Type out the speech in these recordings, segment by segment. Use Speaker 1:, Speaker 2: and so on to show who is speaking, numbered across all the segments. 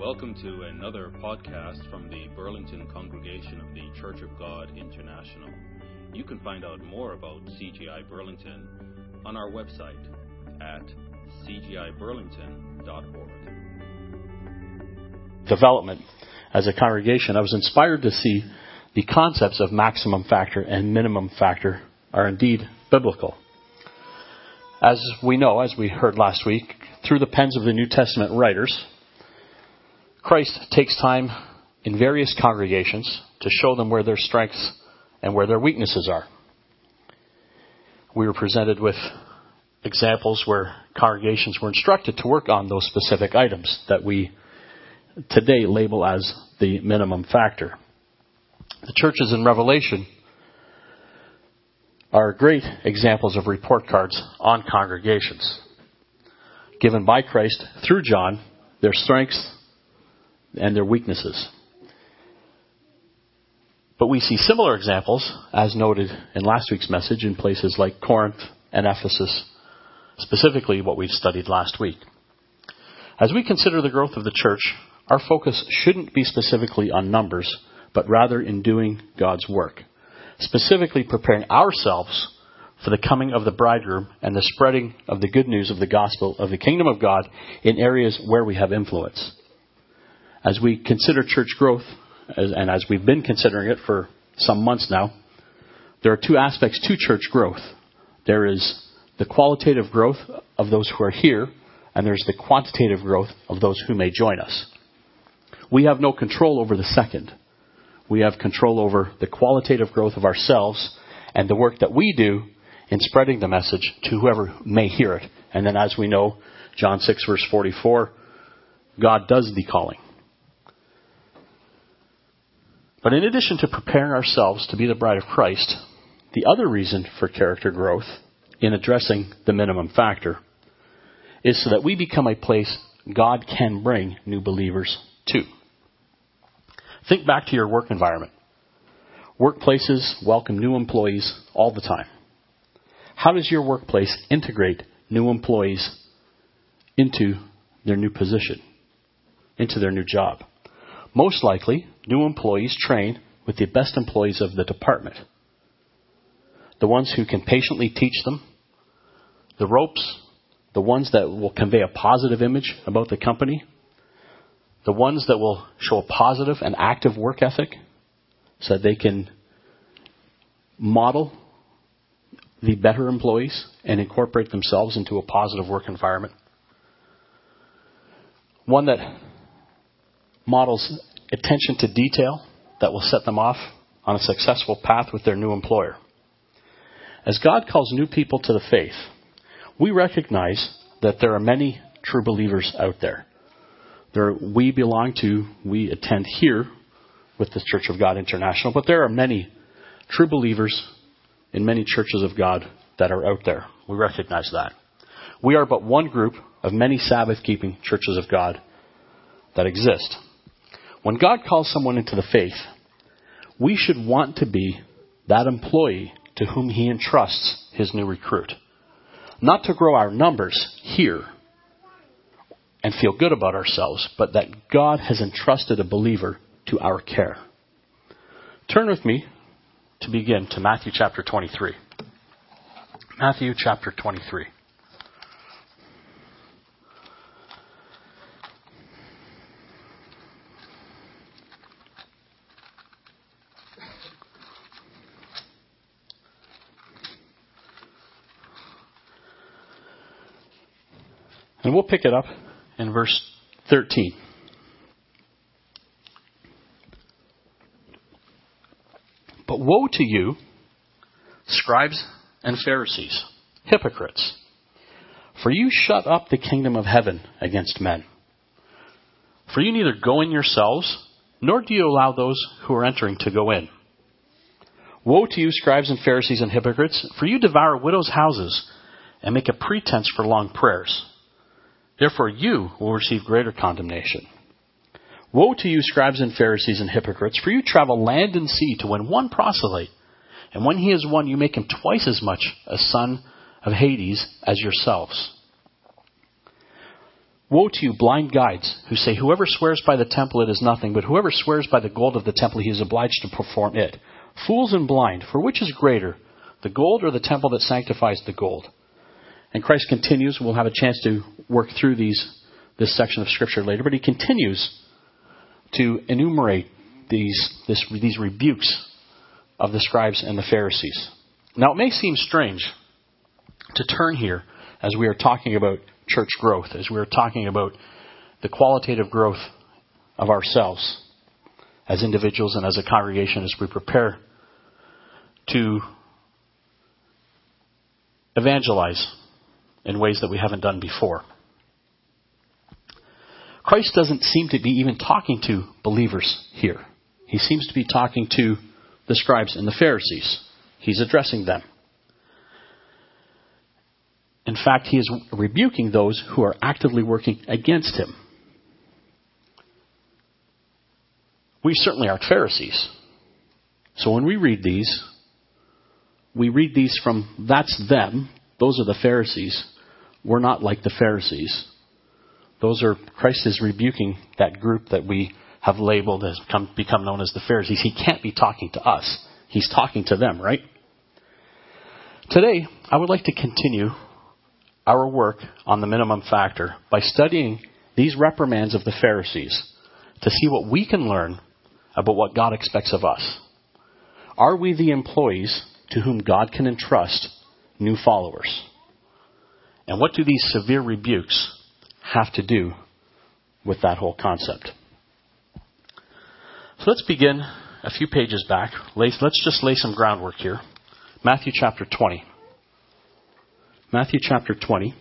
Speaker 1: Welcome to another podcast from the Burlington Congregation of the Church of God International. You can find out more about CGI Burlington on our website at cgiburlington.org.
Speaker 2: Development as a congregation, I was inspired to see the concepts of maximum factor and minimum factor are indeed biblical. As we know, as we heard last week, through the pens of the New Testament writers, Christ takes time in various congregations to show them where their strengths and where their weaknesses are. We were presented with examples where congregations were instructed to work on those specific items that we today label as the minimum factor. The churches in Revelation are great examples of report cards on congregations given by Christ through John, their strengths and their weaknesses. But we see similar examples, as noted in last week's message, in places like Corinth and Ephesus, specifically what we've studied last week. As we consider the growth of the church, our focus shouldn't be specifically on numbers, but rather in doing God's work, specifically preparing ourselves for the coming of the bridegroom and the spreading of the good news of the gospel of the kingdom of God in areas where we have influence. As we consider church growth, and as we've been considering it for some months now, there are two aspects to church growth. There is the qualitative growth of those who are here, and there's the quantitative growth of those who may join us. We have no control over the second. We have control over the qualitative growth of ourselves and the work that we do in spreading the message to whoever may hear it. And then, as we know, John 6, verse 44, God does the calling. But in addition to preparing ourselves to be the bride of Christ, the other reason for character growth in addressing the minimum factor is so that we become a place God can bring new believers to. Think back to your work environment. Workplaces welcome new employees all the time. How does your workplace integrate new employees into their new position, into their new job? Most likely, new employees train with the best employees of the department. The ones who can patiently teach them the ropes, the ones that will convey a positive image about the company, the ones that will show a positive and active work ethic so that they can model the better employees and incorporate themselves into a positive work environment. One that models attention to detail that will set them off on a successful path with their new employer. As God calls new people to the faith, we recognize that there are many true believers out there. There we belong to, we attend here with the Church of God International, but there are many true believers in many churches of God that are out there. We recognize that. We are but one group of many Sabbath keeping churches of God that exist. When God calls someone into the faith, we should want to be that employee to whom He entrusts His new recruit. Not to grow our numbers here and feel good about ourselves, but that God has entrusted a believer to our care. Turn with me to begin to Matthew chapter 23. Matthew chapter 23. And we'll pick it up in verse 13. But woe to you, scribes and Pharisees, hypocrites, for you shut up the kingdom of heaven against men. For you neither go in yourselves, nor do you allow those who are entering to go in. Woe to you, scribes and Pharisees and hypocrites, for you devour widows' houses and make a pretense for long prayers. Therefore, you will receive greater condemnation. Woe to you, scribes and Pharisees and hypocrites, for you travel land and sea to win one proselyte, and when he is won, you make him twice as much a son of Hades as yourselves. Woe to you, blind guides, who say, Whoever swears by the temple, it is nothing, but whoever swears by the gold of the temple, he is obliged to perform it. Fools and blind, for which is greater, the gold or the temple that sanctifies the gold? And Christ continues. We'll have a chance to work through these, this section of Scripture later, but he continues to enumerate these, this, these rebukes of the scribes and the Pharisees. Now, it may seem strange to turn here as we are talking about church growth, as we are talking about the qualitative growth of ourselves as individuals and as a congregation as we prepare to evangelize in ways that we haven't done before. Christ doesn't seem to be even talking to believers here. He seems to be talking to the scribes and the Pharisees. He's addressing them. In fact, he is rebuking those who are actively working against him. We certainly aren't Pharisees. So when we read these, we read these from that's them, those are the Pharisees. We're not like the Pharisees. Those are, Christ is rebuking that group that we have labeled as come, become known as the Pharisees. He can't be talking to us. He's talking to them, right? Today, I would like to continue our work on the minimum factor by studying these reprimands of the Pharisees to see what we can learn about what God expects of us. Are we the employees to whom God can entrust new followers? And what do these severe rebukes have to do with that whole concept? So let's begin a few pages back. Let's just lay some groundwork here. Matthew chapter 20. Matthew chapter 20.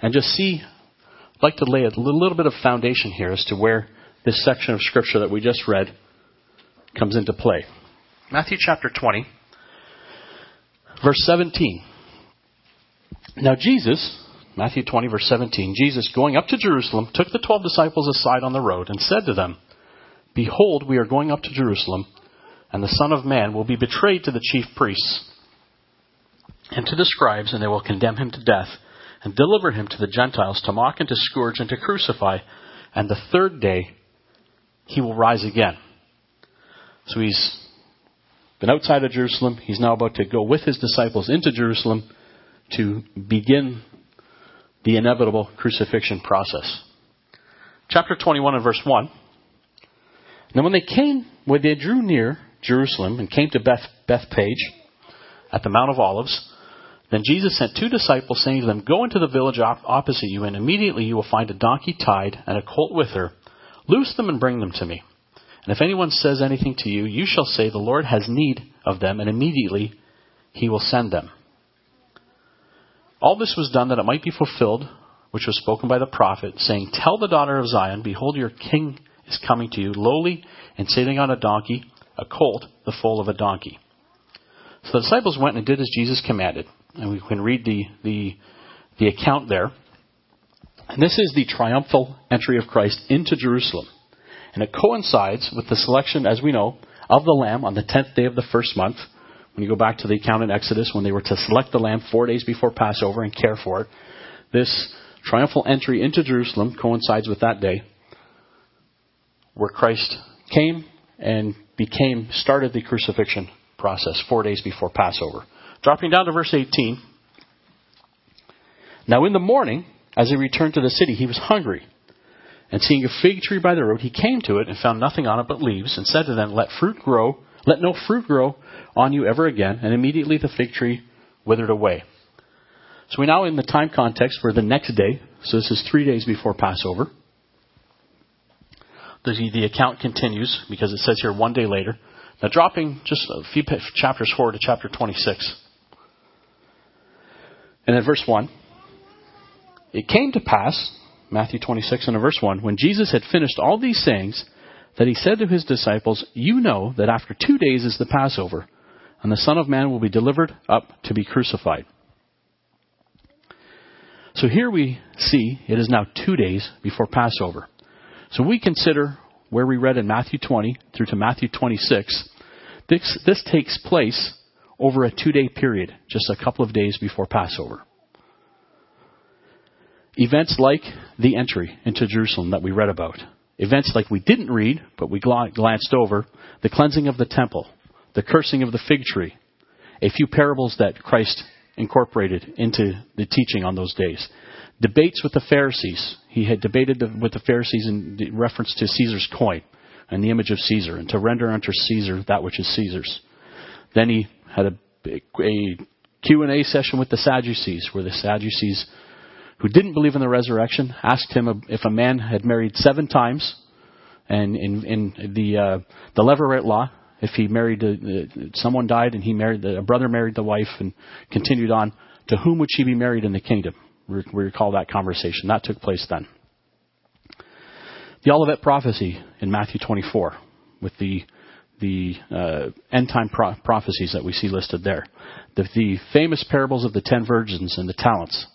Speaker 2: And just see, I'd like to lay a little bit of foundation here as to where this section of Scripture that we just read comes into play. Matthew chapter 20, verse 17. Now, Jesus, Matthew 20, verse 17, Jesus, going up to Jerusalem, took the twelve disciples aside on the road and said to them, Behold, we are going up to Jerusalem, and the Son of Man will be betrayed to the chief priests and to the scribes, and they will condemn him to death, and deliver him to the Gentiles to mock and to scourge and to crucify, and the third day he will rise again. So he's been outside of Jerusalem. He's now about to go with his disciples into Jerusalem to begin the inevitable crucifixion process. Chapter 21 and verse 1. Now when they came, when they drew near Jerusalem and came to Beth, Bethphage at the Mount of Olives, then Jesus sent two disciples, saying to them, Go into the village op- opposite you, and immediately you will find a donkey tied and a colt with her. Loose them and bring them to me. And if anyone says anything to you, you shall say, The Lord has need of them, and immediately he will send them. All this was done that it might be fulfilled, which was spoken by the prophet, saying, Tell the daughter of Zion, Behold, your king is coming to you, lowly and sitting on a donkey, a colt, the foal of a donkey. So the disciples went and did as Jesus commanded. And we can read the, the, the account there. And this is the triumphal entry of Christ into Jerusalem. And it coincides with the selection, as we know, of the lamb on the tenth day of the first month. When you go back to the account in Exodus, when they were to select the lamb four days before Passover and care for it, this triumphal entry into Jerusalem coincides with that day where Christ came and became, started the crucifixion process four days before Passover. Dropping down to verse 18. Now in the morning, as he returned to the city, he was hungry. And seeing a fig tree by the road, he came to it and found nothing on it but leaves, and said to them, Let fruit grow, let no fruit grow on you ever again. And immediately the fig tree withered away. So we're now in the time context for the next day. So this is three days before Passover. The, the account continues because it says here one day later. Now dropping just a few chapters forward to chapter 26. And in verse 1, it came to pass, Matthew 26 and verse 1, when Jesus had finished all these sayings, that he said to his disciples, You know that after two days is the Passover, and the Son of Man will be delivered up to be crucified. So here we see it is now two days before Passover. So we consider where we read in Matthew 20 through to Matthew 26. This, this takes place over a two day period, just a couple of days before Passover. Events like the entry into Jerusalem that we read about, events like we didn't read, but we glanced over, the cleansing of the temple, the cursing of the fig tree, a few parables that Christ incorporated into the teaching on those days. Debates with the Pharisees. He had debated the, with the Pharisees in reference to Caesar's coin and the image of Caesar, and to render unto Caesar that which is Caesar's. Then he had a, a Q&A session with the Sadducees, where the Sadducees, who didn't believe in the resurrection, asked him if a man had married seven times, and in, in the uh, the Levirate law, if he married uh, someone died and he married a brother married the wife and continued on, to whom would she be married in the kingdom? We recall that conversation. That took place then. The Olivet prophecy in Matthew 24 with the the uh, end time pro- prophecies that we see listed there. The, the famous parables of the ten virgins and the talents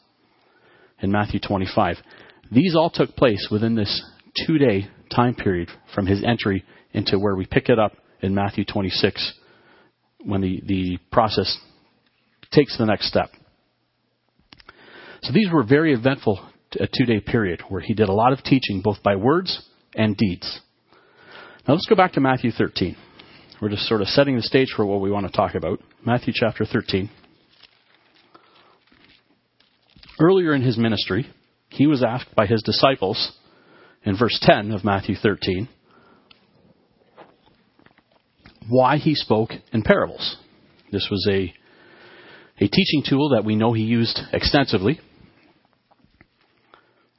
Speaker 2: in Matthew 25. These all took place within this two day time period from his entry into where we pick it up in Matthew 26 when the, the process takes the next step. So these were very eventful a two day period where he did a lot of teaching both by words and deeds. Now let's go back to Matthew 13. We're just sort of setting the stage for what we want to talk about. Matthew chapter 13. Earlier in his ministry, he was asked by his disciples in verse 10 of Matthew 13 why he spoke in parables. This was a, a teaching tool that we know he used extensively.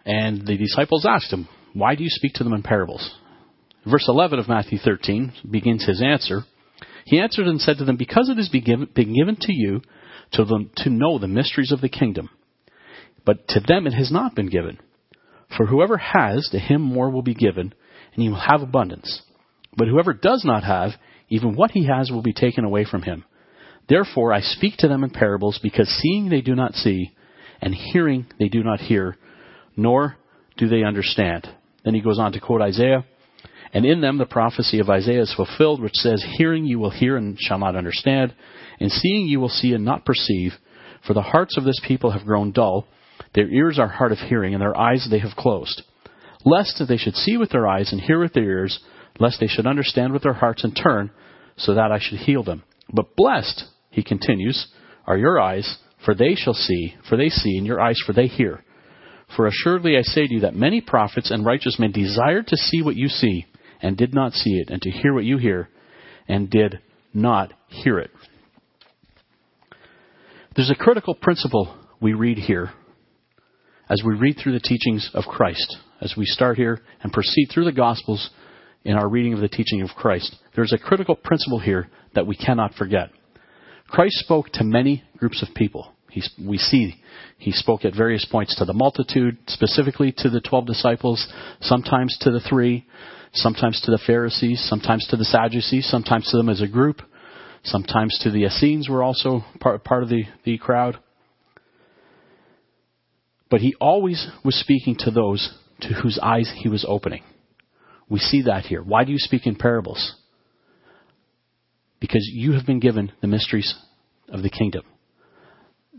Speaker 2: And the disciples asked him, Why do you speak to them in parables? Verse 11 of Matthew 13 begins his answer. He answered and said to them, Because it has been given, to you to, them, to know the mysteries of the kingdom, but to them it has not been given. For whoever has, to him more will be given, and he will have abundance. But whoever does not have, even what he has will be taken away from him. Therefore I speak to them in parables, because seeing they do not see, and hearing they do not hear, nor do they understand. Then he goes on to quote Isaiah, and in them the prophecy of Isaiah is fulfilled, which says, Hearing you will hear and shall not understand, and seeing you will see and not perceive, for the hearts of this people have grown dull, their ears are hard of hearing, and their eyes they have closed. Lest they should see with their eyes and hear with their ears, lest they should understand with their hearts and turn, so that I should heal them. But blessed, he continues, are your eyes, for they shall see, for they see, and your eyes, for they hear. For assuredly I say to you that many prophets and righteous men desired to see what you see, and did not see it, and to hear what you hear, and did not hear it. There's a critical principle we read here as we read through the teachings of Christ, as we start here and proceed through the Gospels in our reading of the teaching of Christ. There's a critical principle here that we cannot forget. Christ spoke to many groups of people. He, we see he spoke at various points to the multitude, specifically to the twelve disciples, sometimes to the three, sometimes to the Pharisees, sometimes to the Sadducees, sometimes to them as a group, sometimes to the Essenes were also part, part of the, the crowd. But he always was speaking to those to whose eyes he was opening. We see that here. Why do you speak in parables? Because you have been given the mysteries of the kingdom.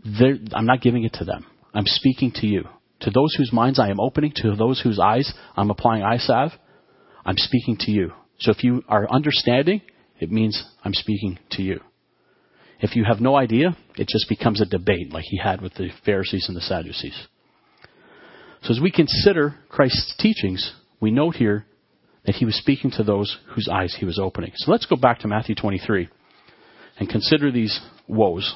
Speaker 2: They're, I'm not giving it to them. I'm speaking to you. To those whose minds I am opening, to those whose eyes I'm applying eye salve, I'm speaking to you. So if you are understanding, it means I'm speaking to you. If you have no idea, it just becomes a debate like he had with the Pharisees and the Sadducees. So as we consider Christ's teachings, we note here that he was speaking to those whose eyes he was opening. So let's go back to Matthew 23 and consider these woes,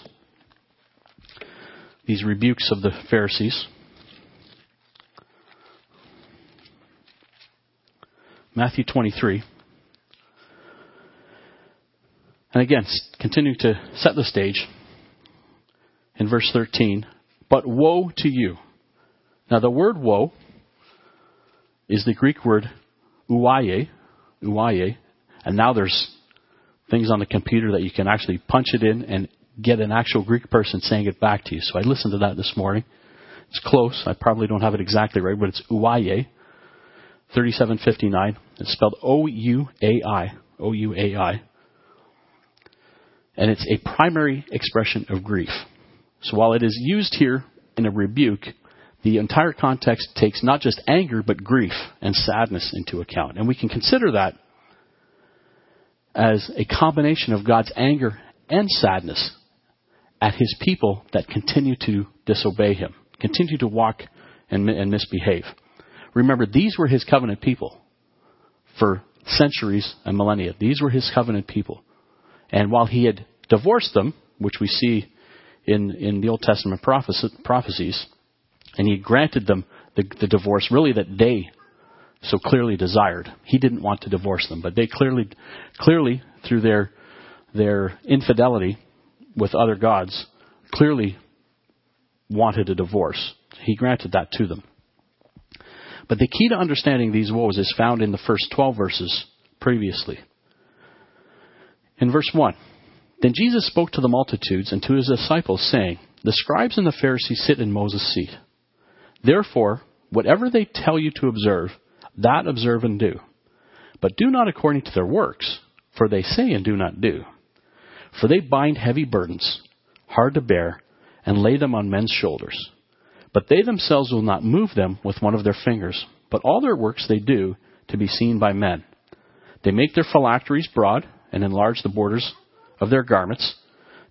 Speaker 2: these rebukes of the Pharisees. Matthew 23. And again, continuing to set the stage in verse 13. But woe to you. Now, the word woe is the Greek word uaye, uaye, and now there's things on the computer that you can actually punch it in and get an actual Greek person saying it back to you. So I listened to that this morning. It's close. I probably don't have it exactly right, but it's uaye, 3759. It's spelled O-U-A-I, O-U-A-I. And it's a primary expression of grief. So while it is used here in a rebuke, the entire context takes not just anger, but grief and sadness into account. And we can consider that as a combination of God's anger and sadness at his people that continue to disobey him, continue to walk and, and misbehave. Remember, these were his covenant people for centuries and millennia. These were his covenant people. And while he had divorced them, which we see in, in the Old Testament prophecies, and he granted them the, the divorce really that they so clearly desired. He didn't want to divorce them, but they clearly, clearly through their their infidelity with other gods, clearly wanted a divorce. He granted that to them. But the key to understanding these woes is found in the first 12 verses previously. In verse 1, then Jesus spoke to the multitudes and to his disciples, saying, The scribes and the Pharisees sit in Moses' seat. Therefore, whatever they tell you to observe, that observe and do. But do not according to their works, for they say and do not do. For they bind heavy burdens, hard to bear, and lay them on men's shoulders. But they themselves will not move them with one of their fingers, but all their works they do to be seen by men. They make their phylacteries broad and enlarge the borders of their garments.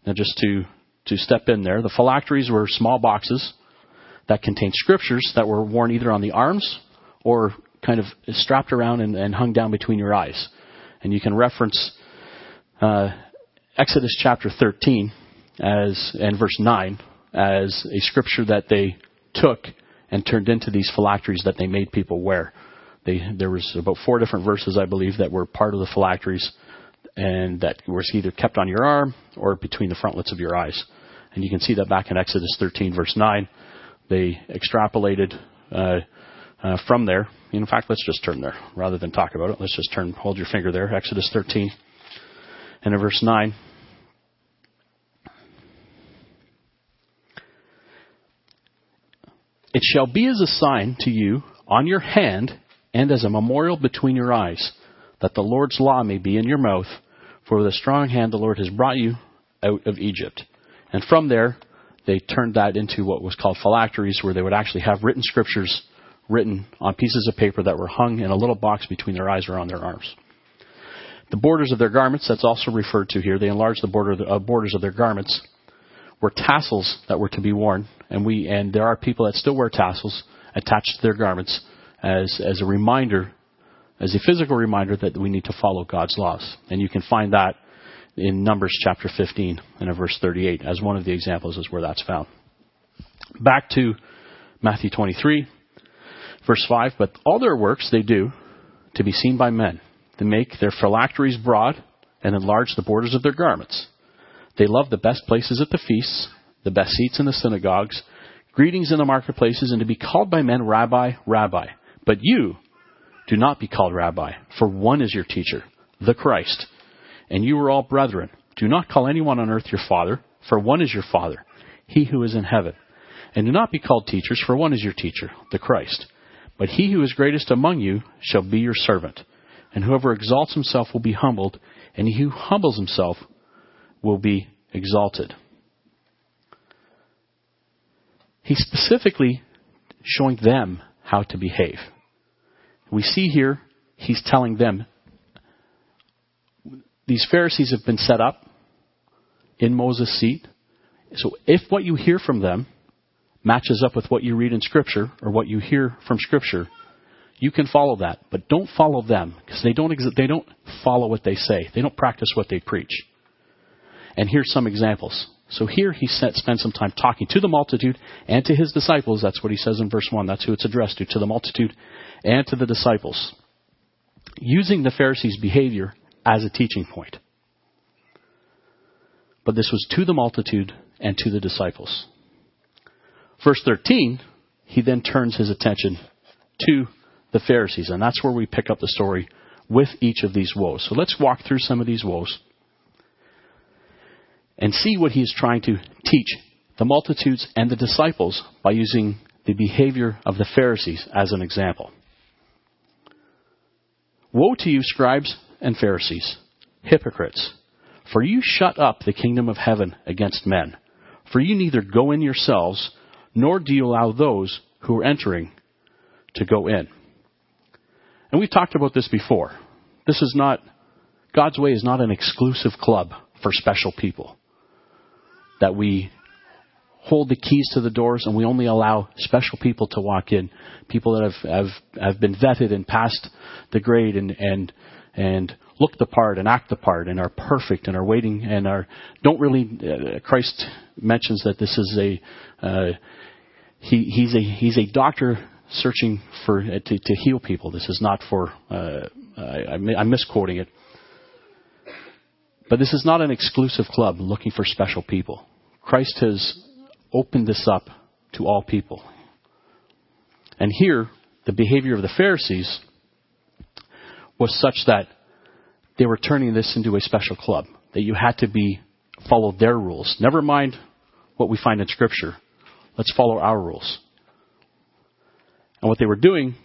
Speaker 2: Now, just to, to step in there, the phylacteries were small boxes that contained scriptures that were worn either on the arms or kind of strapped around and, and hung down between your eyes. And you can reference uh, Exodus chapter 13 as and verse 9 as a scripture that they took and turned into these phylacteries that they made people wear. They, there was about four different verses, I believe, that were part of the phylacteries, and that were either kept on your arm or between the frontlets of your eyes. And you can see that back in Exodus 13, verse 9. They extrapolated uh, uh, from there. In fact, let's just turn there rather than talk about it. Let's just turn, hold your finger there, Exodus 13, and in verse 9. It shall be as a sign to you on your hand and as a memorial between your eyes, that the Lord's law may be in your mouth, for with a strong hand the Lord has brought you out of Egypt. And from there, they turned that into what was called phylacteries, where they would actually have written scriptures written on pieces of paper that were hung in a little box between their eyes or on their arms. The borders of their garments, that's also referred to here, they enlarged the border, uh, borders of their garments, were tassels that were to be worn. And we, and there are people that still wear tassels attached to their garments as, as a reminder, as a physical reminder that we need to follow God's laws. And you can find that in Numbers chapter 15 and in verse 38 as one of the examples is where that's found. Back to Matthew 23. Verse 5 But all their works they do to be seen by men. They make their phylacteries broad and enlarge the borders of their garments. They love the best places at the feasts, the best seats in the synagogues, greetings in the marketplaces, and to be called by men Rabbi, Rabbi. But you do not be called Rabbi, for one is your teacher, the Christ. And you are all brethren. Do not call anyone on earth your father, for one is your Father, he who is in heaven. And do not be called teachers, for one is your teacher, the Christ. But he who is greatest among you shall be your servant. And whoever exalts himself will be humbled, and he who humbles himself will be exalted. He's specifically showing them how to behave. We see here, he's telling them, these Pharisees have been set up in Moses' seat. So if what you hear from them matches up with what you read in Scripture or what you hear from Scripture, you can follow that. But don't follow them because they don't, ex- they don't follow what they say. They don't practice what they preach. And here's some examples. So here he spends some time talking to the multitude and to his disciples. That's what he says in verse 1. That's who it's addressed to, to the multitude and to the disciples. Using the Pharisees' behavior as a teaching point. But this was to the multitude and to the disciples. Verse 13, he then turns his attention to the Pharisees, and that's where we pick up the story with each of these woes. So let's walk through some of these woes and see what he is trying to teach the multitudes and the disciples by using the behavior of the Pharisees as an example. Woe to you, scribes and Pharisees, hypocrites, for you shut up the kingdom of heaven against men. For you neither go in yourselves, nor do you allow those who are entering to go in. And we've talked about this before. This is not, God's way is not an exclusive club for special people. That we hold the keys to the doors and we only allow special people to walk in. People that have, have, have been vetted and passed the grade and, and, and look the part and act the part and are perfect and are waiting and are, don't really, uh, Christ mentions that this is a, uh, he, he's a, he's a doctor searching for, uh, to, to heal people. This is not for, uh, I, I'm misquoting it. But this is not an exclusive club looking for special people. Christ has opened this up to all people. And here, the behavior of the Pharisees was such that they were turning this into a special club, that you had to be, follow their rules. Never mind what we find in Scripture. Let's follow our rules. And what they were doing,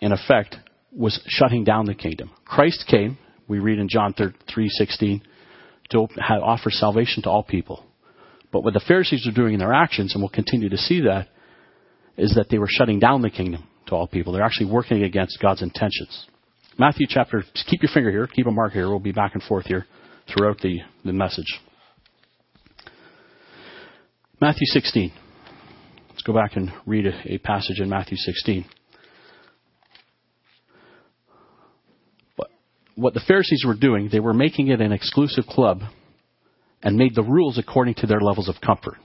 Speaker 2: in effect, was shutting down the kingdom. Christ came, we read in John 3:16, to offer salvation to all people. But what the Pharisees were doing in their actions, and we'll continue to see that, is that they were shutting down the kingdom to all people. They're actually working against God's intentions. Matthew chapter, keep your finger here, keep a mark here. We'll be back and forth here throughout the, the message. Matthew 16. Let's go back and read a, a passage in Matthew 16. But what the Pharisees were doing, they were making it an exclusive club and made the rules according to their levels of comfort.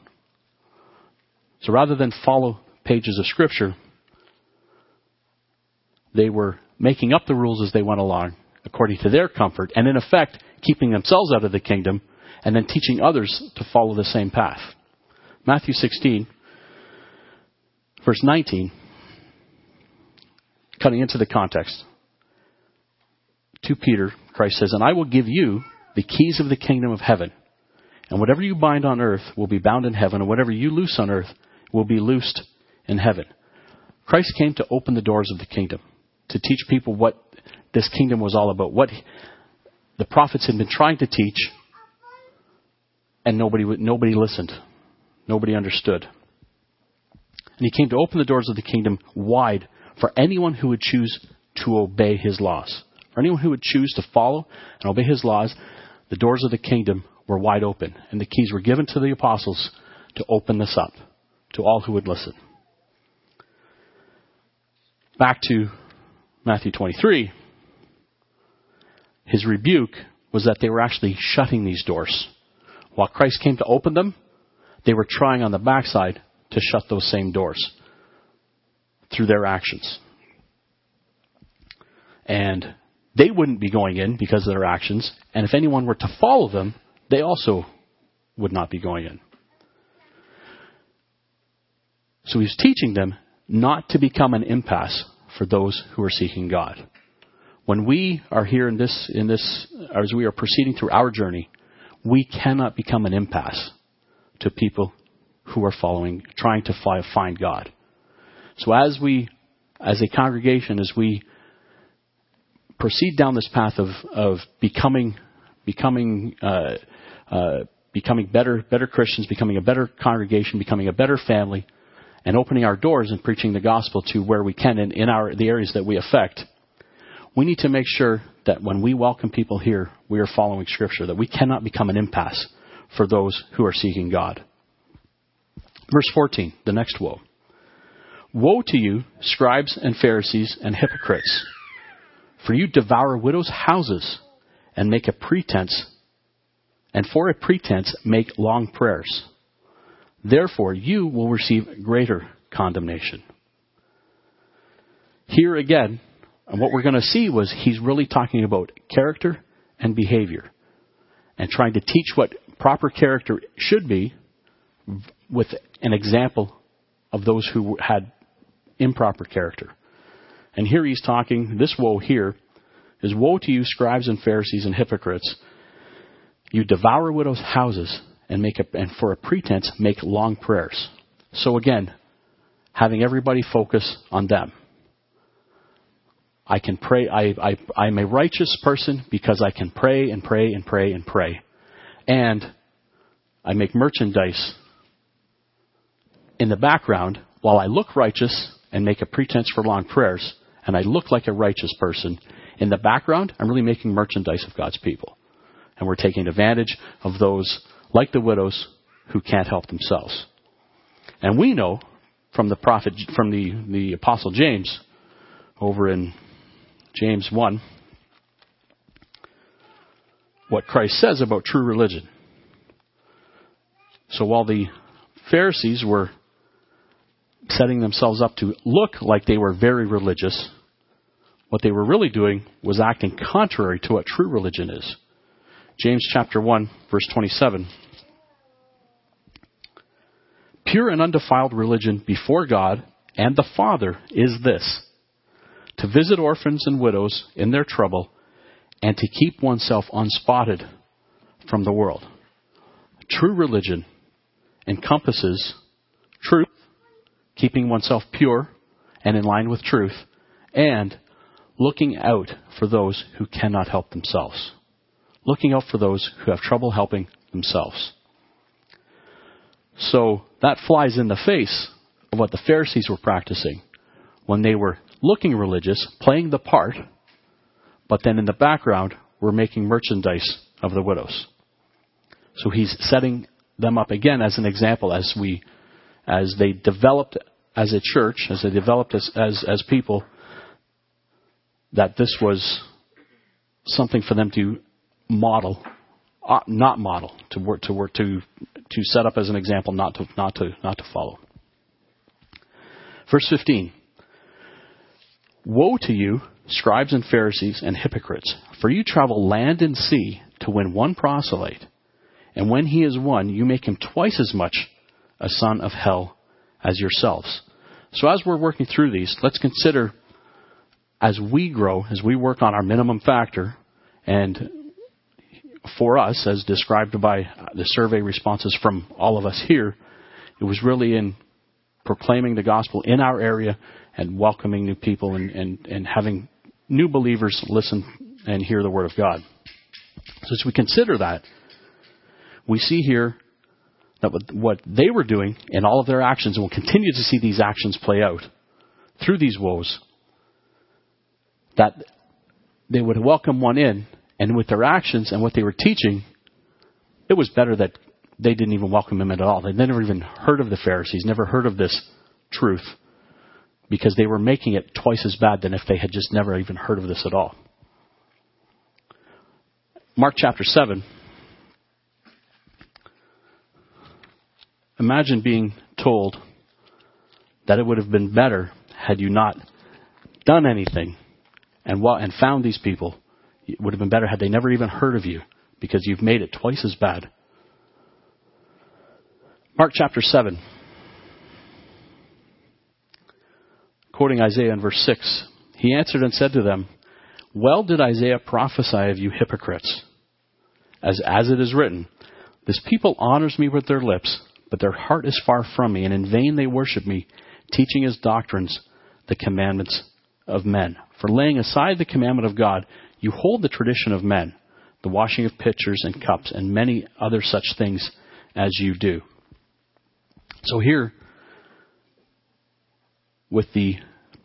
Speaker 2: So rather than follow pages of Scripture, they were making up the rules as they went along according to their comfort, and in effect, keeping themselves out of the kingdom and then teaching others to follow the same path. Matthew 16, verse 19, cutting into the context. To Peter, Christ says, And I will give you the keys of the kingdom of heaven. And whatever you bind on earth will be bound in heaven, and whatever you loose on earth will be loosed in heaven. Christ came to open the doors of the kingdom, to teach people what this kingdom was all about, what the prophets had been trying to teach, and nobody, nobody listened. Nobody understood. And he came to open the doors of the kingdom wide for anyone who would choose to obey his laws. For anyone who would choose to follow and obey his laws, the doors of the kingdom were wide open, and the keys were given to the apostles to open this up to all who would listen. Back to Matthew 23. His rebuke was that they were actually shutting these doors. While Christ came to open them, they were trying on the backside to shut those same doors through their actions. And they wouldn't be going in because of their actions, and if anyone were to follow them, they also would not be going in. So he's teaching them not to become an impasse for those who are seeking God. When we are here in this, in this, as we are proceeding through our journey, we cannot become an impasse to people who are following, trying to find God. So as we, as a congregation, as we proceed down this path of, of becoming, becoming uh, uh, becoming better, better Christians, becoming a better congregation, becoming a better family, and opening our doors and preaching the gospel to where we can in, in our, the areas that we affect, we need to make sure that when we welcome people here, we are following Scripture, that we cannot become an impasse for those who are seeking God. Verse 14, the next woe. Woe to you, scribes and Pharisees and hypocrites, for you devour widows' houses and make a pretense and for a pretense make long prayers. Therefore, you will receive greater condemnation. Here again, and what we're going to see was he's really talking about character and behavior and trying to teach what proper character should be with an example of those who had improper character. And here he's talking, this woe here is woe to you, scribes and Pharisees and hypocrites you devour widows' houses and make a, and for a pretense make long prayers. So again, having everybody focus on them. I can pray. I, I, I'm a righteous person because I can pray and pray and pray and pray. And I make merchandise in the background while I look righteous and make a pretense for long prayers, and I look like a righteous person, in the background, I'm really making merchandise of God's people. And we're taking advantage of those, like the widows, who can't help themselves. And we know from the prophet, from the, the apostle James, over in James 1, what Christ says about true religion. So while the Pharisees were setting themselves up to look like they were very religious, what they were really doing was acting contrary to what true religion is. James chapter 1 verse 27. Pure and undefiled religion before God and the Father is this to visit orphans and widows in their trouble and to keep oneself unspotted from the world. True religion encompasses truth, keeping oneself pure and in line with truth, and looking out for those who cannot help themselves. Looking out for those who have trouble helping themselves. So that flies in the face of what the Pharisees were practicing when they were looking religious, playing the part, but then in the background were making merchandise of the widows. So he's setting them up again as an example as we, as they developed as a church, as they developed as, as, as people, that this was something for them to model, uh, not model, to work, to work, to, to set up as an example, not to, not to, not to follow. Verse 15. Woe to you, scribes and Pharisees and hypocrites, for you travel land and sea to win one proselyte, and when he is won, you make him twice as much a son of hell as yourselves. So as we're working through these, let's consider as we grow, as we work on our minimum factor, and for us, as described by the survey responses from all of us here, it was really in proclaiming the gospel in our area and welcoming new people and, and, and having new believers listen and hear the Word of God. So as we consider that, we see here that what they were doing and all of their actions, and we'll continue to see these actions play out through these woes, that they would welcome one in, and with their actions and what they were teaching, it was better that they didn't even welcome him at all. They'd never even heard of the Pharisees, never heard of this truth because they were making it twice as bad than if they had just never even heard of this at all. Mark chapter 7. Imagine being told that it would have been better had you not done anything and, and found these people. It would have been better had they never even heard of you because you've made it twice as bad. Mark chapter 7. quoting Isaiah in verse 6, he answered and said to them, Well did Isaiah prophesy of you hypocrites. As, as it is written, This people honors me with their lips, but their heart is far from me, and in vain they worship me, teaching as doctrines the commandments of men. For laying aside the commandment of God, you hold the tradition of men, the washing of pitchers and cups, and many other such things as you do. So here, with the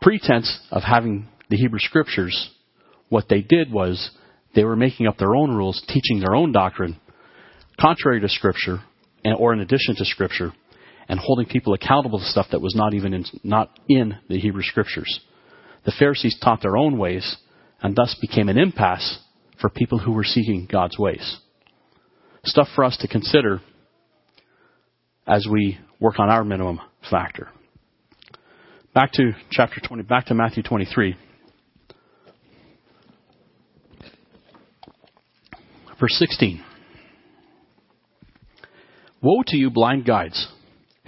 Speaker 2: pretense of having the Hebrew scriptures, what they did was they were making up their own rules, teaching their own doctrine, contrary to scripture, or in addition to scripture, and holding people accountable to stuff that was not even in, not in the Hebrew scriptures. The Pharisees taught their own ways, and thus became an impasse for people who were seeking God's ways. Stuff for us to consider as we work on our minimum factor. Back to chapter 20, back to Matthew 23. Verse 16. Woe to you, blind guides,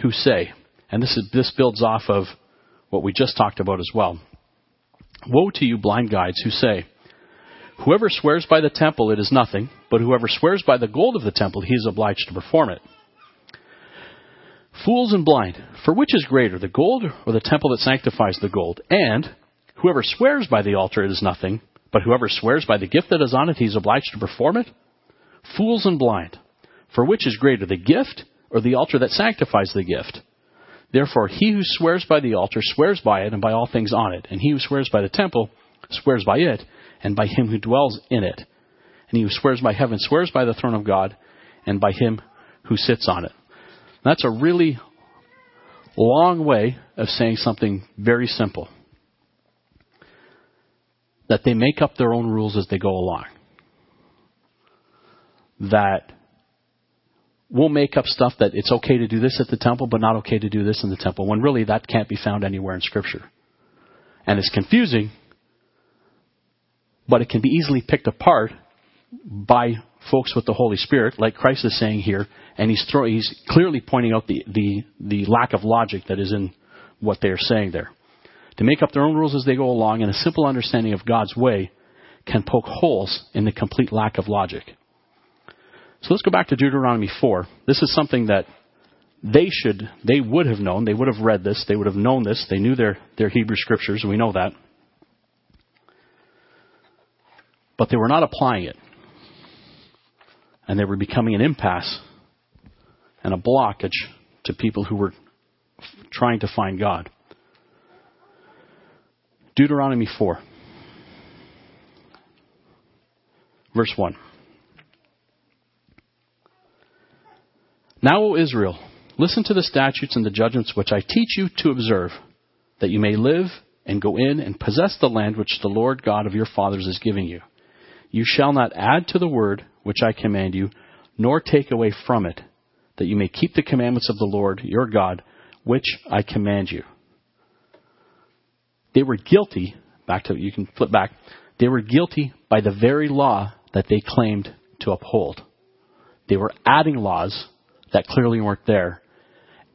Speaker 2: who say, and this, is, this builds off of what we just talked about as well. Woe to you, blind guides, who say, Whoever swears by the temple, it is nothing, but whoever swears by the gold of the temple, he is obliged to perform it. Fools and blind, for which is greater, the gold or the temple that sanctifies the gold? And whoever swears by the altar, it is nothing, but whoever swears by the gift that is on it, he is obliged to perform it? Fools and blind, for which is greater, the gift or the altar that sanctifies the gift? Therefore, he who swears by the altar swears by it and by all things on it. And he who swears by the temple swears by it and by him who dwells in it. And he who swears by heaven swears by the throne of God and by him who sits on it. That's a really long way of saying something very simple. That they make up their own rules as they go along. That we'll make up stuff that it's okay to do this at the temple, but not okay to do this in the temple, when really that can't be found anywhere in Scripture. And it's confusing, but it can be easily picked apart by folks with the Holy Spirit, like Christ is saying here, and he's, throw, he's clearly pointing out the, the, the lack of logic that is in what they are saying there. To make up their own rules as they go along, and a simple understanding of God's way can poke holes in the complete lack of logic. So let's go back to Deuteronomy 4. This is something that they should, they would have known. They would have read this. They would have known this. They knew their, their Hebrew scriptures. We know that. But they were not applying it. And they were becoming an impasse and a blockage to people who were trying to find God. Deuteronomy 4, verse 1. Now, O Israel, listen to the statutes and the judgments which I teach you to observe, that you may live and go in and possess the land which the Lord God of your fathers is giving you. You shall not add to the word which I command you, nor take away from it, that you may keep the commandments of the Lord your God, which I command you. They were guilty, back to, you can flip back, they were guilty by the very law that they claimed to uphold. They were adding laws that clearly weren't there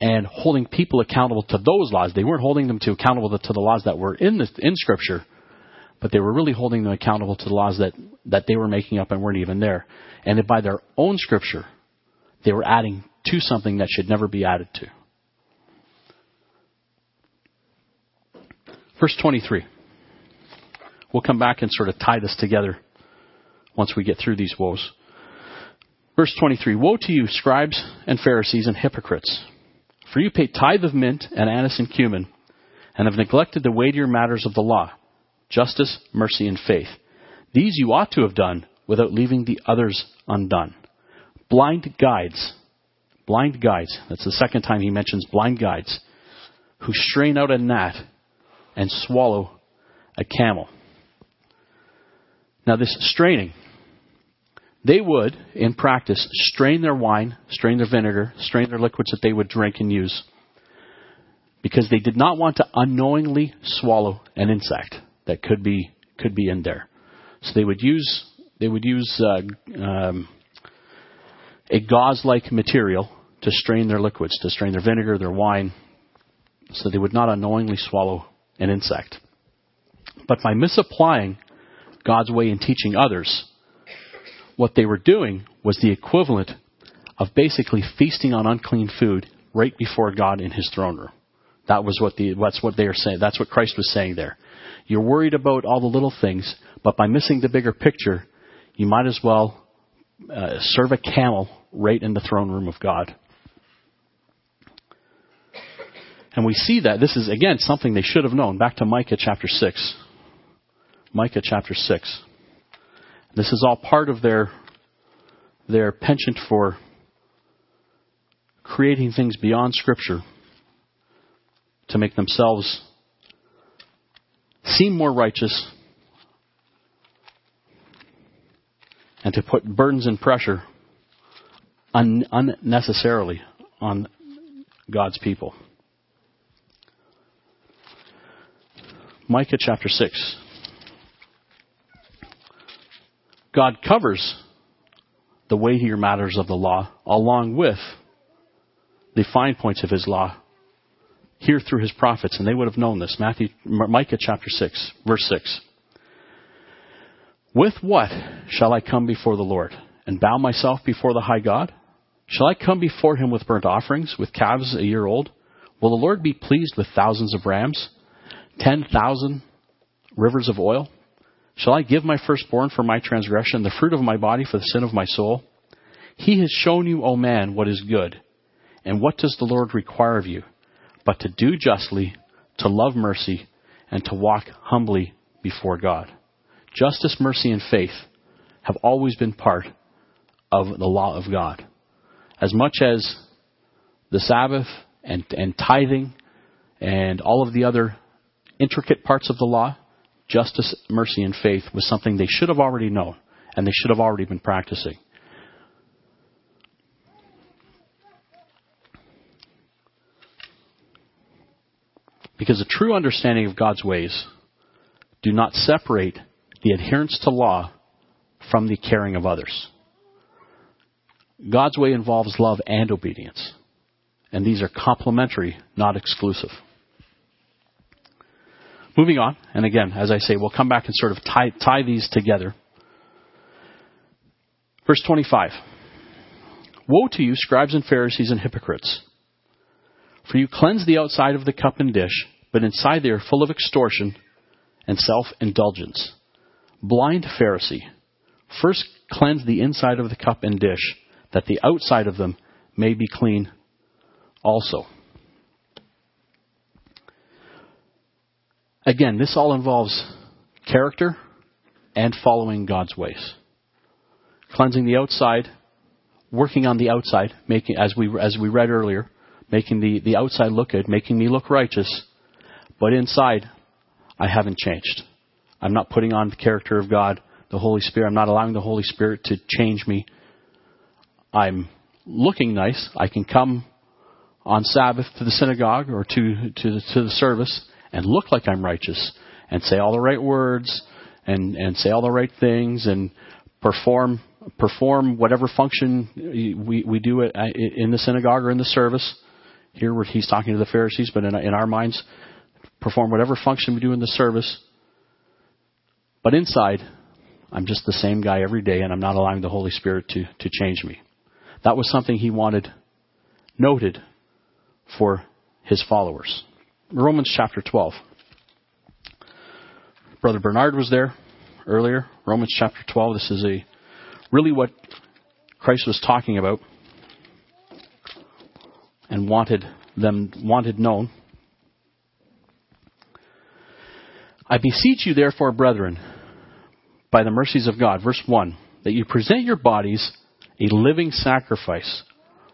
Speaker 2: and holding people accountable to those laws. They weren't holding them to accountable to the laws that were in the, in Scripture, but they were really holding them accountable to the laws that, that they were making up and weren't even there. And that by their own Scripture, they were adding to something that should never be added to. Verse 23. We'll come back and sort of tie this together once we get through these woes. Verse 23 Woe to you, scribes and Pharisees and hypocrites! For you pay tithe of mint and anise and cumin, and have neglected the weightier matters of the law justice, mercy, and faith. These you ought to have done without leaving the others undone. Blind guides. Blind guides. That's the second time he mentions blind guides who strain out a gnat and swallow a camel. Now, this straining, they would, in practice, strain their wine, strain their vinegar, strain their liquids that they would drink and use because they did not want to unknowingly swallow an insect that could be could be in there. So they would use they would use uh, um, a gauze-like material to strain their liquids, to strain their vinegar, their wine, so they would not unknowingly swallow an insect. But by misapplying God's way in teaching others, what they were doing was the equivalent of basically feasting on unclean food right before God in his throne room. That was what the that's what they are saying. That's what Christ was saying there. You're worried about all the little things, but by missing the bigger picture, you might as well uh, serve a camel right in the throne room of God. And we see that this is again something they should have known. Back to Micah chapter 6. Micah chapter 6. This is all part of their, their penchant for creating things beyond Scripture to make themselves seem more righteous and to put burdens and pressure un- unnecessarily on God's people. Micah chapter 6. God covers the weightier matters of the law along with the fine points of his law here through his prophets, and they would have known this. Matthew, Micah chapter 6, verse 6. With what shall I come before the Lord and bow myself before the high God? Shall I come before him with burnt offerings, with calves a year old? Will the Lord be pleased with thousands of rams, ten thousand rivers of oil? Shall I give my firstborn for my transgression, the fruit of my body for the sin of my soul? He has shown you, O man, what is good. And what does the Lord require of you? but to do justly, to love mercy, and to walk humbly before God. Justice, mercy, and faith have always been part of the law of God. As much as the Sabbath and, and tithing and all of the other intricate parts of the law, justice, mercy, and faith was something they should have already known and they should have already been practicing. Because a true understanding of God's ways do not separate the adherence to law from the caring of others. God's way involves love and obedience. And these are complementary, not exclusive. Moving on, and again, as I say, we'll come back and sort of tie, tie these together. Verse 25. Woe to you, scribes and Pharisees and hypocrites! For you cleanse the outside of the cup and dish, but inside they are full of extortion and self indulgence. Blind Pharisee, first cleanse the inside of the cup and dish, that the outside of them may be clean also. Again, this all involves character and following God's ways. Cleansing the outside, working on the outside, making as we as we read earlier, making the, the outside look good, making me look righteous, but inside I haven't changed. I'm not putting on the character of God, the Holy Spirit. I'm not allowing the Holy Spirit to change me. I'm looking nice. I can come on Sabbath to the synagogue or to, to, the, to the service and look like I'm righteous and say all the right words and, and say all the right things and perform perform whatever function we, we do it uh, in the synagogue or in the service. Here he's talking to the Pharisees, but in, in our minds, perform whatever function we do in the service. But inside, I'm just the same guy every day, and I'm not allowing the Holy Spirit to, to change me. That was something he wanted noted for his followers. Romans chapter 12. Brother Bernard was there earlier. Romans chapter 12. This is a really what Christ was talking about and wanted them wanted known. I beseech you therefore, brethren, by the mercies of God, verse 1, that you present your bodies a living sacrifice,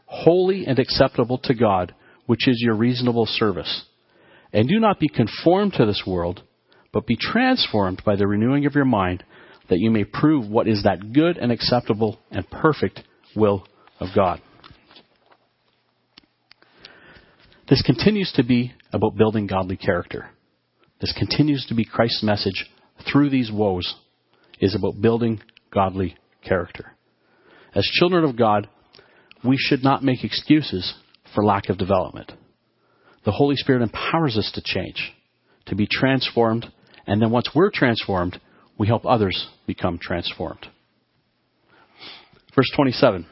Speaker 2: holy and acceptable to God, which is your reasonable service. And do not be conformed to this world, but be transformed by the renewing of your mind, that you may prove what is that good and acceptable and perfect will of God. This continues to be about building godly character. This continues to be Christ's message through these woes is about building godly character. As children of God, we should not make excuses for lack of development. The Holy Spirit empowers us to change, to be transformed, and then once we're transformed, we help others become transformed. Verse 27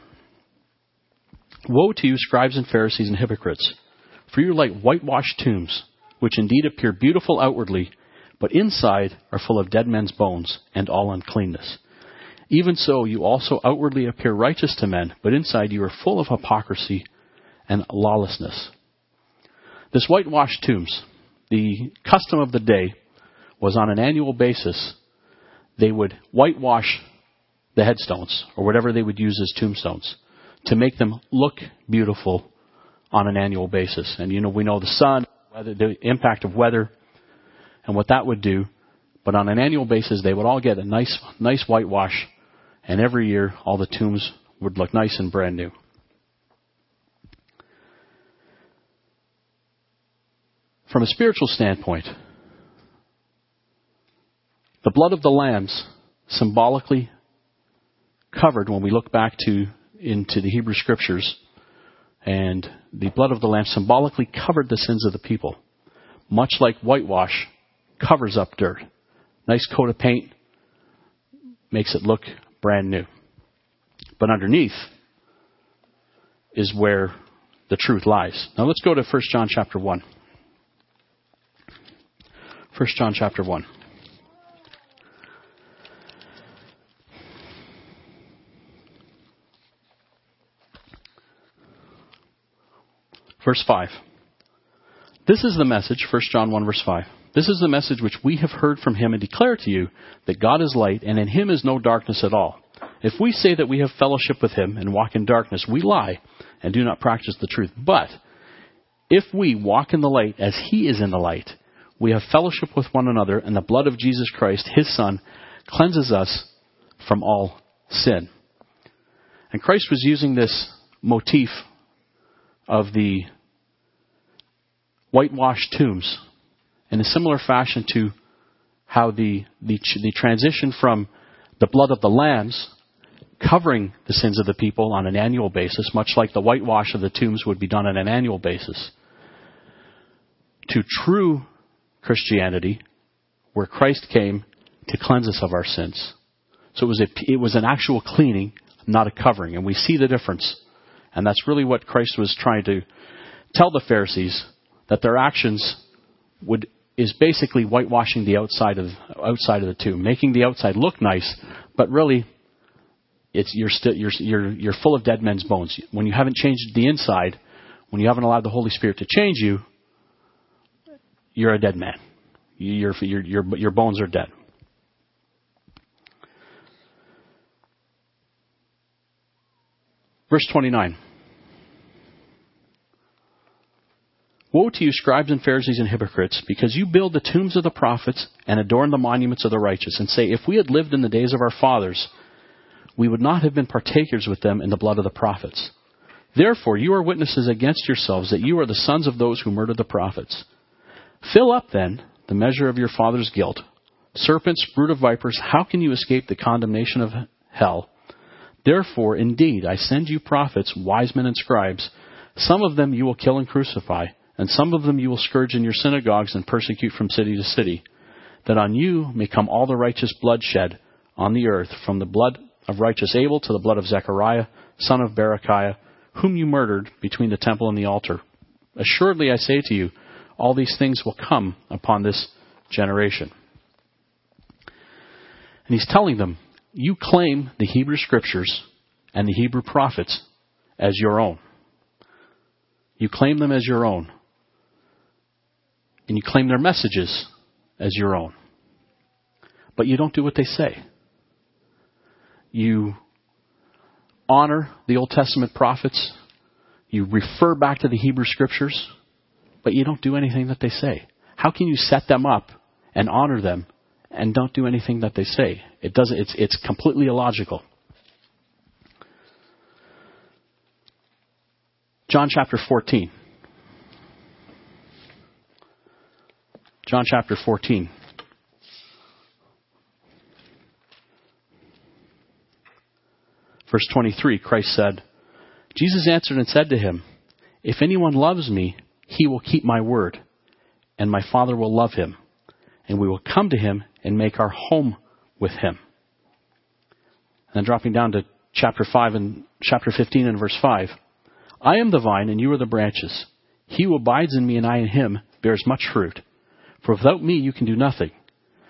Speaker 2: Woe to you, scribes and Pharisees and hypocrites, for you are like whitewashed tombs, which indeed appear beautiful outwardly, but inside are full of dead men's bones and all uncleanness. Even so, you also outwardly appear righteous to men, but inside you are full of hypocrisy and lawlessness. This whitewashed tombs, the custom of the day was on an annual basis, they would whitewash the headstones, or whatever they would use as tombstones, to make them look beautiful on an annual basis. And you know, we know the sun, weather, the impact of weather, and what that would do. But on an annual basis, they would all get a nice, nice whitewash, and every year all the tombs would look nice and brand new. From a spiritual standpoint, the blood of the lambs symbolically covered when we look back to into the Hebrew scriptures and the blood of the lamb symbolically covered the sins of the people much like whitewash covers up dirt. Nice coat of paint makes it look brand new. But underneath is where the truth lies. Now let's go to 1 John chapter 1 1 John chapter 1. Verse 5. This is the message, 1 John 1 verse 5. This is the message which we have heard from him and declare to you that God is light and in him is no darkness at all. If we say that we have fellowship with him and walk in darkness, we lie and do not practice the truth. But if we walk in the light as he is in the light, we have fellowship with one another and the blood of Jesus Christ, his son, cleanses us from all sin. And Christ was using this motif of the whitewashed tombs in a similar fashion to how the, the, the transition from the blood of the lambs covering the sins of the people on an annual basis, much like the whitewash of the tombs would be done on an annual basis, to true Christianity, where Christ came to cleanse us of our sins. So it was, a, it was an actual cleaning, not a covering. And we see the difference. And that's really what Christ was trying to tell the Pharisees that their actions would is basically whitewashing the outside of outside of the tomb, making the outside look nice, but really it's you're you're you're you're full of dead men's bones. When you haven't changed the inside, when you haven't allowed the Holy Spirit to change you, you're a dead man. Your your your your bones are dead. Verse 29. Woe to you, scribes and Pharisees and hypocrites, because you build the tombs of the prophets and adorn the monuments of the righteous, and say, If we had lived in the days of our fathers, we would not have been partakers with them in the blood of the prophets. Therefore, you are witnesses against yourselves that you are the sons of those who murdered the prophets. Fill up, then, the measure of your father's guilt. Serpents, brood of vipers, how can you escape the condemnation of hell? Therefore, indeed, I send you prophets, wise men, and scribes. Some of them you will kill and crucify and some of them you will scourge in your synagogues and persecute from city to city, that on you may come all the righteous blood shed on the earth, from the blood of righteous Abel to the blood of Zechariah, son of Berechiah, whom you murdered between the temple and the altar. Assuredly I say to you, all these things will come upon this generation. And he's telling them, you claim the Hebrew scriptures and the Hebrew prophets as your own. You claim them as your own and you claim their messages as your own. But you don't do what they say. You honor the Old Testament prophets, you refer back to the Hebrew scriptures, but you don't do anything that they say. How can you set them up and honor them and don't do anything that they say? It doesn't, it's, it's completely illogical. John chapter 14. John chapter 14. Verse 23, Christ said, Jesus answered and said to him, If anyone loves me, he will keep my word, and my Father will love him, and we will come to him and make our home with him. And then dropping down to chapter 5 and chapter 15 and verse 5. I am the vine and you are the branches. He who abides in me and I in him bears much fruit. For without me you can do nothing.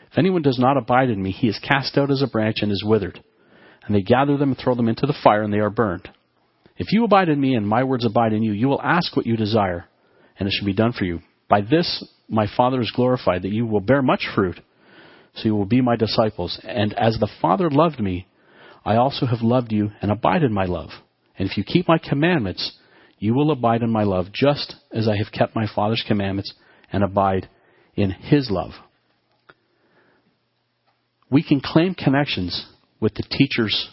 Speaker 2: If anyone does not abide in me, he is cast out as a branch and is withered. And they gather them and throw them into the fire, and they are burned. If you abide in me and my words abide in you, you will ask what you desire, and it shall be done for you. By this my Father is glorified, that you will bear much fruit, so you will be my disciples. And as the Father loved me, I also have loved you, and abide in my love. And if you keep my commandments, you will abide in my love, just as I have kept my Father's commandments and abide in His love. We can claim connections with the teachers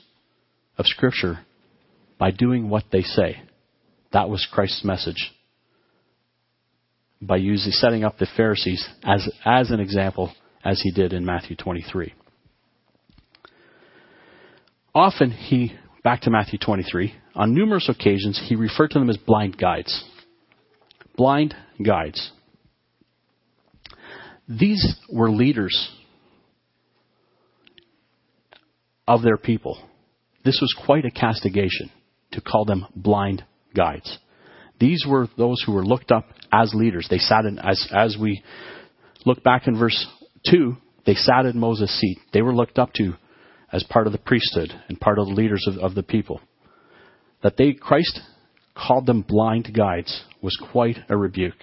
Speaker 2: of Scripture by doing what they say. That was Christ's message. By using setting up the Pharisees as as an example, as he did in Matthew 23. Often he back to Matthew 23. On numerous occasions, he referred to them as blind guides. Blind guides. These were leaders of their people. This was quite a castigation to call them blind guides. These were those who were looked up as leaders. They sat in, as, as we look back in verse 2, they sat in Moses' seat. They were looked up to as part of the priesthood and part of the leaders of, of the people. That they, Christ called them blind guides was quite a rebuke.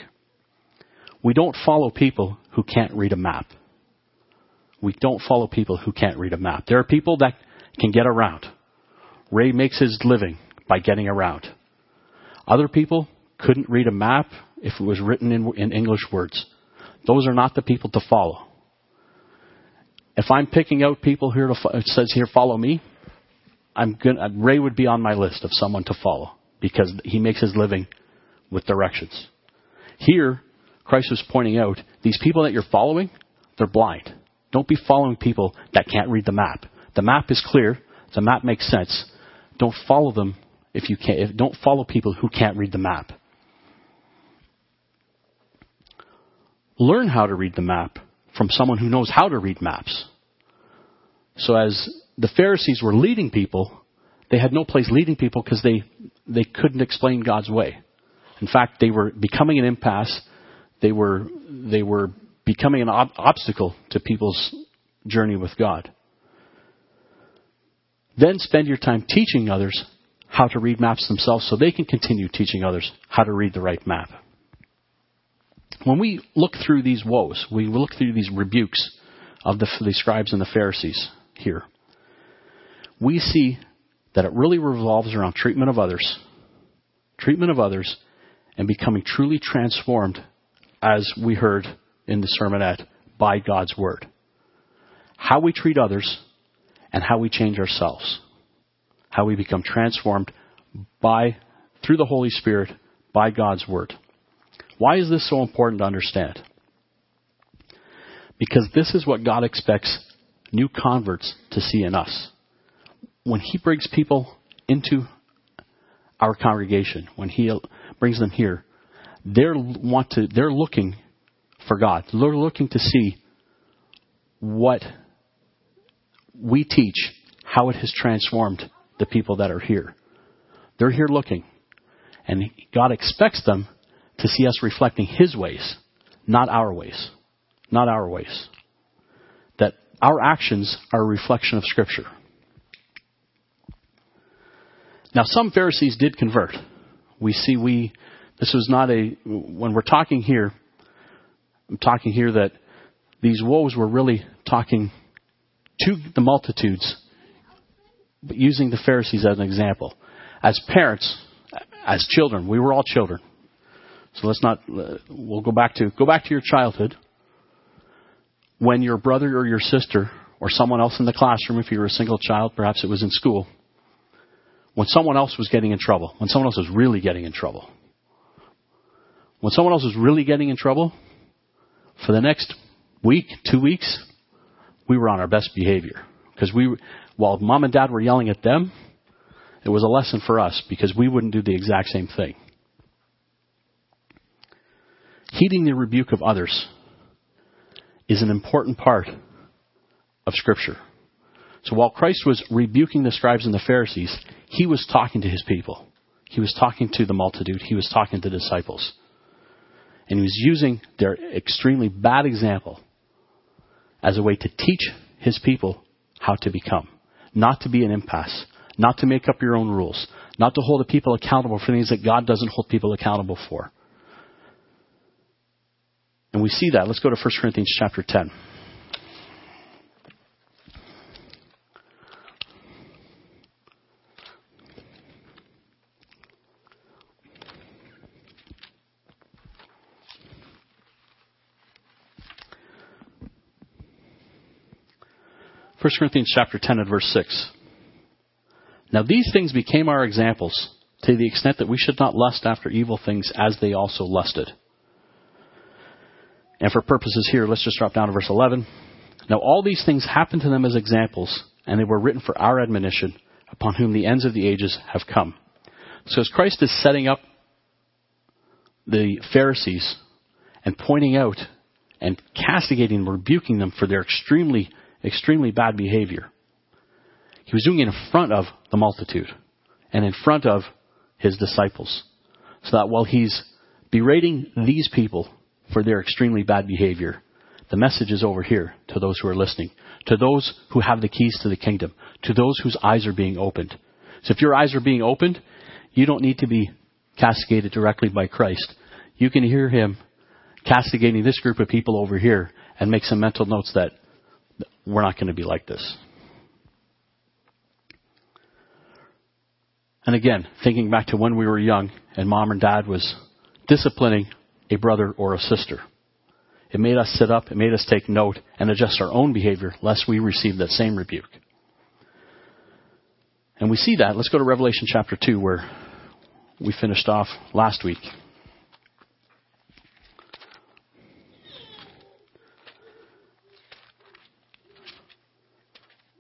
Speaker 2: We don't follow people who can't read a map. We don't follow people who can't read a map. There are people that can get around. Ray makes his living by getting around. Other people couldn't read a map if it was written in, in English words. Those are not the people to follow. If I'm picking out people here to, it says here, follow me, I'm going Ray would be on my list of someone to follow because he makes his living with directions. Here, Christ was pointing out these people that you're following, they're blind. Don't be following people that can't read the map. The map is clear. The map makes sense. Don't follow them if you can't. If, don't follow people who can't read the map. Learn how to read the map from someone who knows how to read maps. So as the Pharisees were leading people, they had no place leading people because they, they couldn't explain God's way. In fact, they were becoming an impasse. They were, they were becoming an ob- obstacle to people's journey with God. Then spend your time teaching others how to read maps themselves so they can continue teaching others how to read the right map. When we look through these woes, we look through these rebukes of the, the scribes and the Pharisees here, we see that it really revolves around treatment of others, treatment of others, and becoming truly transformed, as we heard in the sermonette, by God's Word. How we treat others and how we change ourselves. How we become transformed by, through the Holy Spirit, by God's Word. Why is this so important to understand? Because this is what God expects new converts to see in us. When He brings people into our congregation, when He brings them here, they're want to they're looking for God. They're looking to see what we teach, how it has transformed the people that are here. They're here looking. And God expects them to see us reflecting His ways, not our ways. Not our ways. That our actions are a reflection of Scripture. Now, some Pharisees did convert. We see we, this was not a, when we're talking here, I'm talking here that these woes were really talking to the multitudes, but using the Pharisees as an example. As parents, as children, we were all children. So let's not, uh, we'll go back to, go back to your childhood. When your brother or your sister or someone else in the classroom, if you were a single child, perhaps it was in school, when someone else was getting in trouble, when someone else was really getting in trouble, when someone else was really getting in trouble, for the next week, two weeks, we were on our best behavior. Because we, while mom and dad were yelling at them, it was a lesson for us because we wouldn't do the exact same thing. Heeding the rebuke of others is an important part of Scripture. So while Christ was rebuking the scribes and the Pharisees, he was talking to his people. He was talking to the multitude. He was talking to the disciples. And he was using their extremely bad example as a way to teach his people how to become. Not to be an impasse. Not to make up your own rules. Not to hold the people accountable for things that God doesn't hold people accountable for. And we see that. Let's go to 1 Corinthians chapter 10. 1 Corinthians chapter 10 and verse 6. Now these things became our examples to the extent that we should not lust after evil things as they also lusted. And for purposes here, let's just drop down to verse 11. Now all these things happened to them as examples, and they were written for our admonition, upon whom the ends of the ages have come. So as Christ is setting up the Pharisees and pointing out and castigating and rebuking them for their extremely extremely bad behavior. He was doing it in front of the multitude and in front of his disciples. So that while he's berating these people for their extremely bad behavior, the message is over here to those who are listening, to those who have the keys to the kingdom, to those whose eyes are being opened. So if your eyes are being opened, you don't need to be castigated directly by Christ. You can hear him castigating this group of people over here and make some mental notes that we're not going to be like this. And again, thinking back to when we were young and mom and dad was disciplining a brother or a sister. It made us sit up, it made us take note and adjust our own behavior lest we receive that same rebuke. And we see that. Let's go to Revelation chapter 2 where we finished off last week.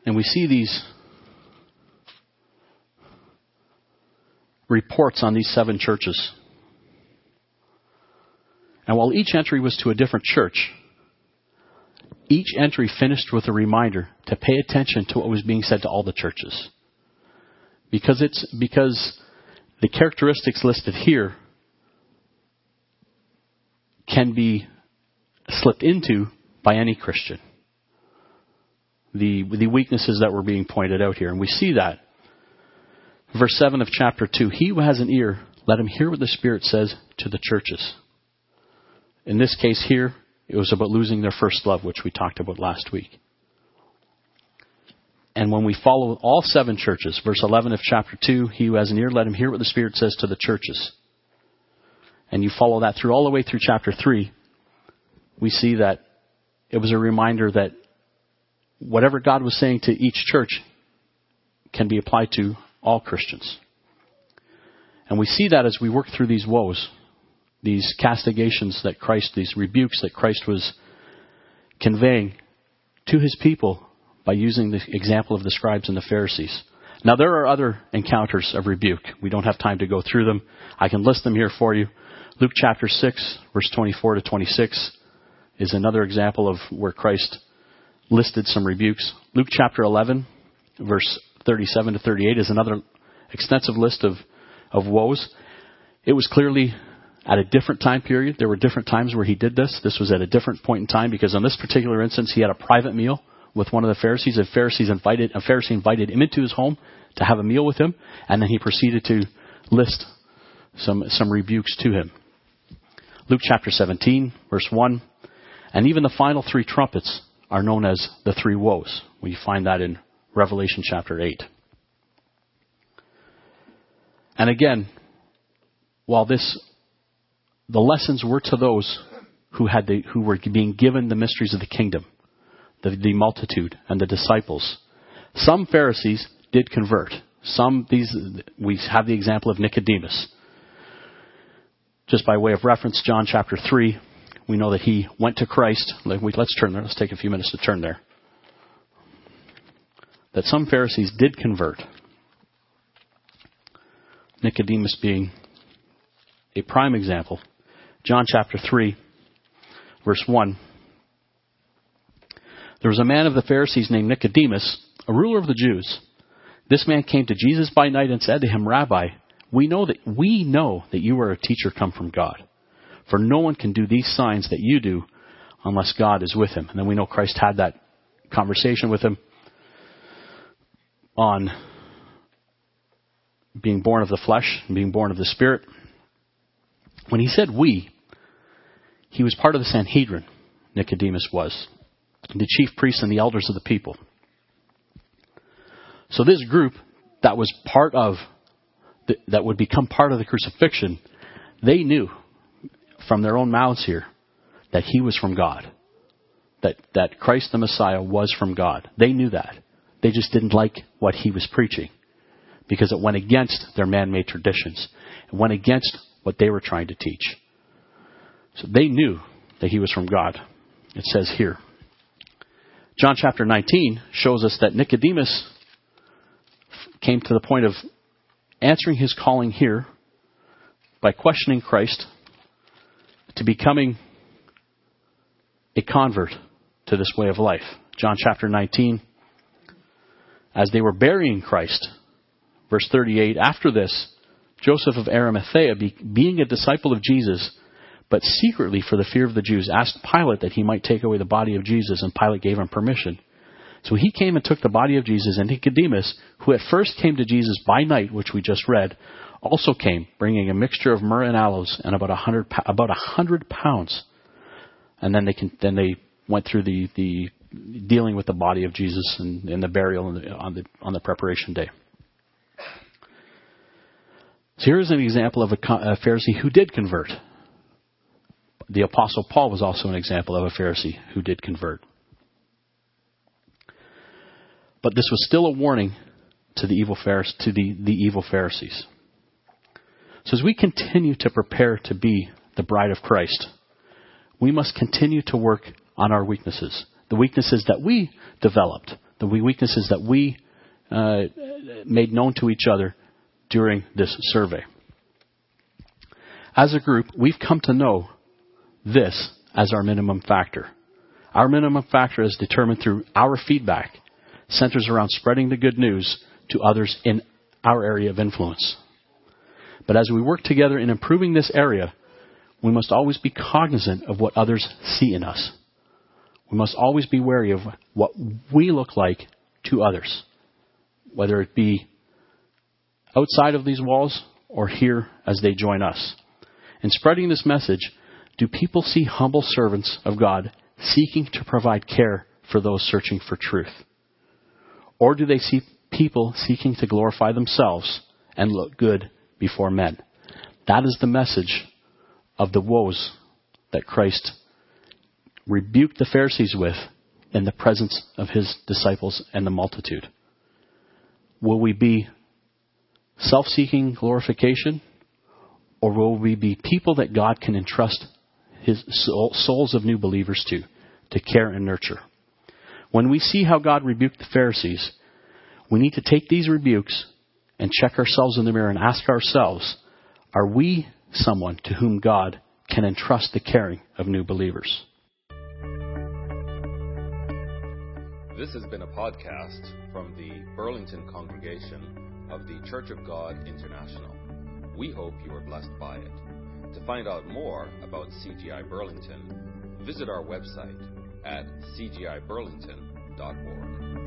Speaker 2: And we see these reports on these seven churches. And while each entry was to a different church, each entry finished with a reminder to pay attention to what was being said to all the churches. Because it's because the characteristics listed here can be slipped into by any Christian. The, the weaknesses that were being pointed out here. And we see that. Verse 7 of chapter 2 He who has an ear, let him hear what the Spirit says to the churches. In this case here, it was about losing their first love, which we talked about last week. And when we follow all seven churches, verse 11 of chapter 2, he who has an ear, let him hear what the Spirit says to the churches. And you follow that through all the way through chapter 3, we see that it was a reminder that whatever God was saying to each church can be applied to all Christians. And we see that as we work through these woes, these castigations that Christ, these rebukes that Christ was conveying to his people by using the example of the scribes and the Pharisees. Now, there are other encounters of rebuke. We don't have time to go through them. I can list them here for you. Luke chapter 6, verse 24 to 26 is another example of where Christ listed some rebukes. Luke chapter 11, verse 37 to 38 is another extensive list of, of woes. It was clearly at a different time period. There were different times where he did this. This was at a different point in time because on this particular instance, he had a private meal with one of the Pharisees. A Pharisees invited a Pharisee invited him into his home to have a meal with him, and then he proceeded to list some some rebukes to him. Luke chapter 17, verse 1, and even the final three trumpets are known as the three woes. We find that in Revelation chapter 8. And again, while this the lessons were to those who had the, who were being given the mysteries of the kingdom the, the multitude and the disciples. Some Pharisees did convert. Some these we have the example of Nicodemus. Just by way of reference, John chapter three, we know that he went to Christ. Let's turn there. Let's take a few minutes to turn there. That some Pharisees did convert. Nicodemus being a prime example. John chapter 3, verse 1. There was a man of the Pharisees named Nicodemus, a ruler of the Jews. This man came to Jesus by night and said to him, Rabbi, we know that we know that you are a teacher come from God. For no one can do these signs that you do unless God is with him. And then we know Christ had that conversation with him on being born of the flesh and being born of the spirit. When he said we, he was part of the Sanhedrin, Nicodemus was the chief priests and the elders of the people. So this group that was part of, the, that would become part of the crucifixion, they knew from their own mouths here that he was from God. That, that Christ the Messiah was from God. They knew that. They just didn't like what he was preaching because it went against their man-made traditions. It went against what they were trying to teach. So they knew that he was from God. It says here. John chapter 19 shows us that Nicodemus came to the point of answering his calling here by questioning Christ to becoming a convert to this way of life. John chapter 19, as they were burying Christ, verse 38, after this, Joseph of Arimathea, being a disciple of Jesus, but secretly for the fear of the Jews, asked Pilate that he might take away the body of Jesus, and Pilate gave him permission. So he came and took the body of Jesus, and Nicodemus, who at first came to Jesus by night, which we just read, also came, bringing a mixture of myrrh and aloes and about a hundred about a hundred pounds and then they can then they went through the the dealing with the body of Jesus and, and the burial on the, on the on the preparation day. So here's an example of a, a Pharisee who did convert. The Apostle Paul was also an example of a Pharisee who did convert. But this was still a warning to the evil Pharisees, to the, the evil Pharisees. So as we continue to prepare to be the bride of Christ, we must continue to work on our weaknesses, the weaknesses that we developed, the weaknesses that we uh, made known to each other during this survey. As a group, we've come to know this as our minimum factor. Our minimum factor is determined through our feedback, centers around spreading the good news to others in our area of influence. But as we work together in improving this area, we must always be cognizant of what others see in us. We must always be wary of what we look like to others, whether it be outside of these walls or here as they join us. In spreading this message, do people see humble servants of God seeking to provide care for those searching for truth? Or do they see people seeking to glorify themselves and look good before men? That is the message of the woes that Christ rebuked the Pharisees with in the presence of his disciples and the multitude. Will we be self seeking glorification? Or will we be people that God can entrust his souls of new believers to, to care and nurture? When we see how God rebuked the Pharisees, we need to take these rebukes and check ourselves in the mirror and ask ourselves, are we someone to whom God can entrust the caring of new believers?
Speaker 1: This has been a podcast from the Burlington congregation of the Church of God International. We hope you are blessed by it. To find out more about CGI Burlington, visit our website at cgiburlington.org.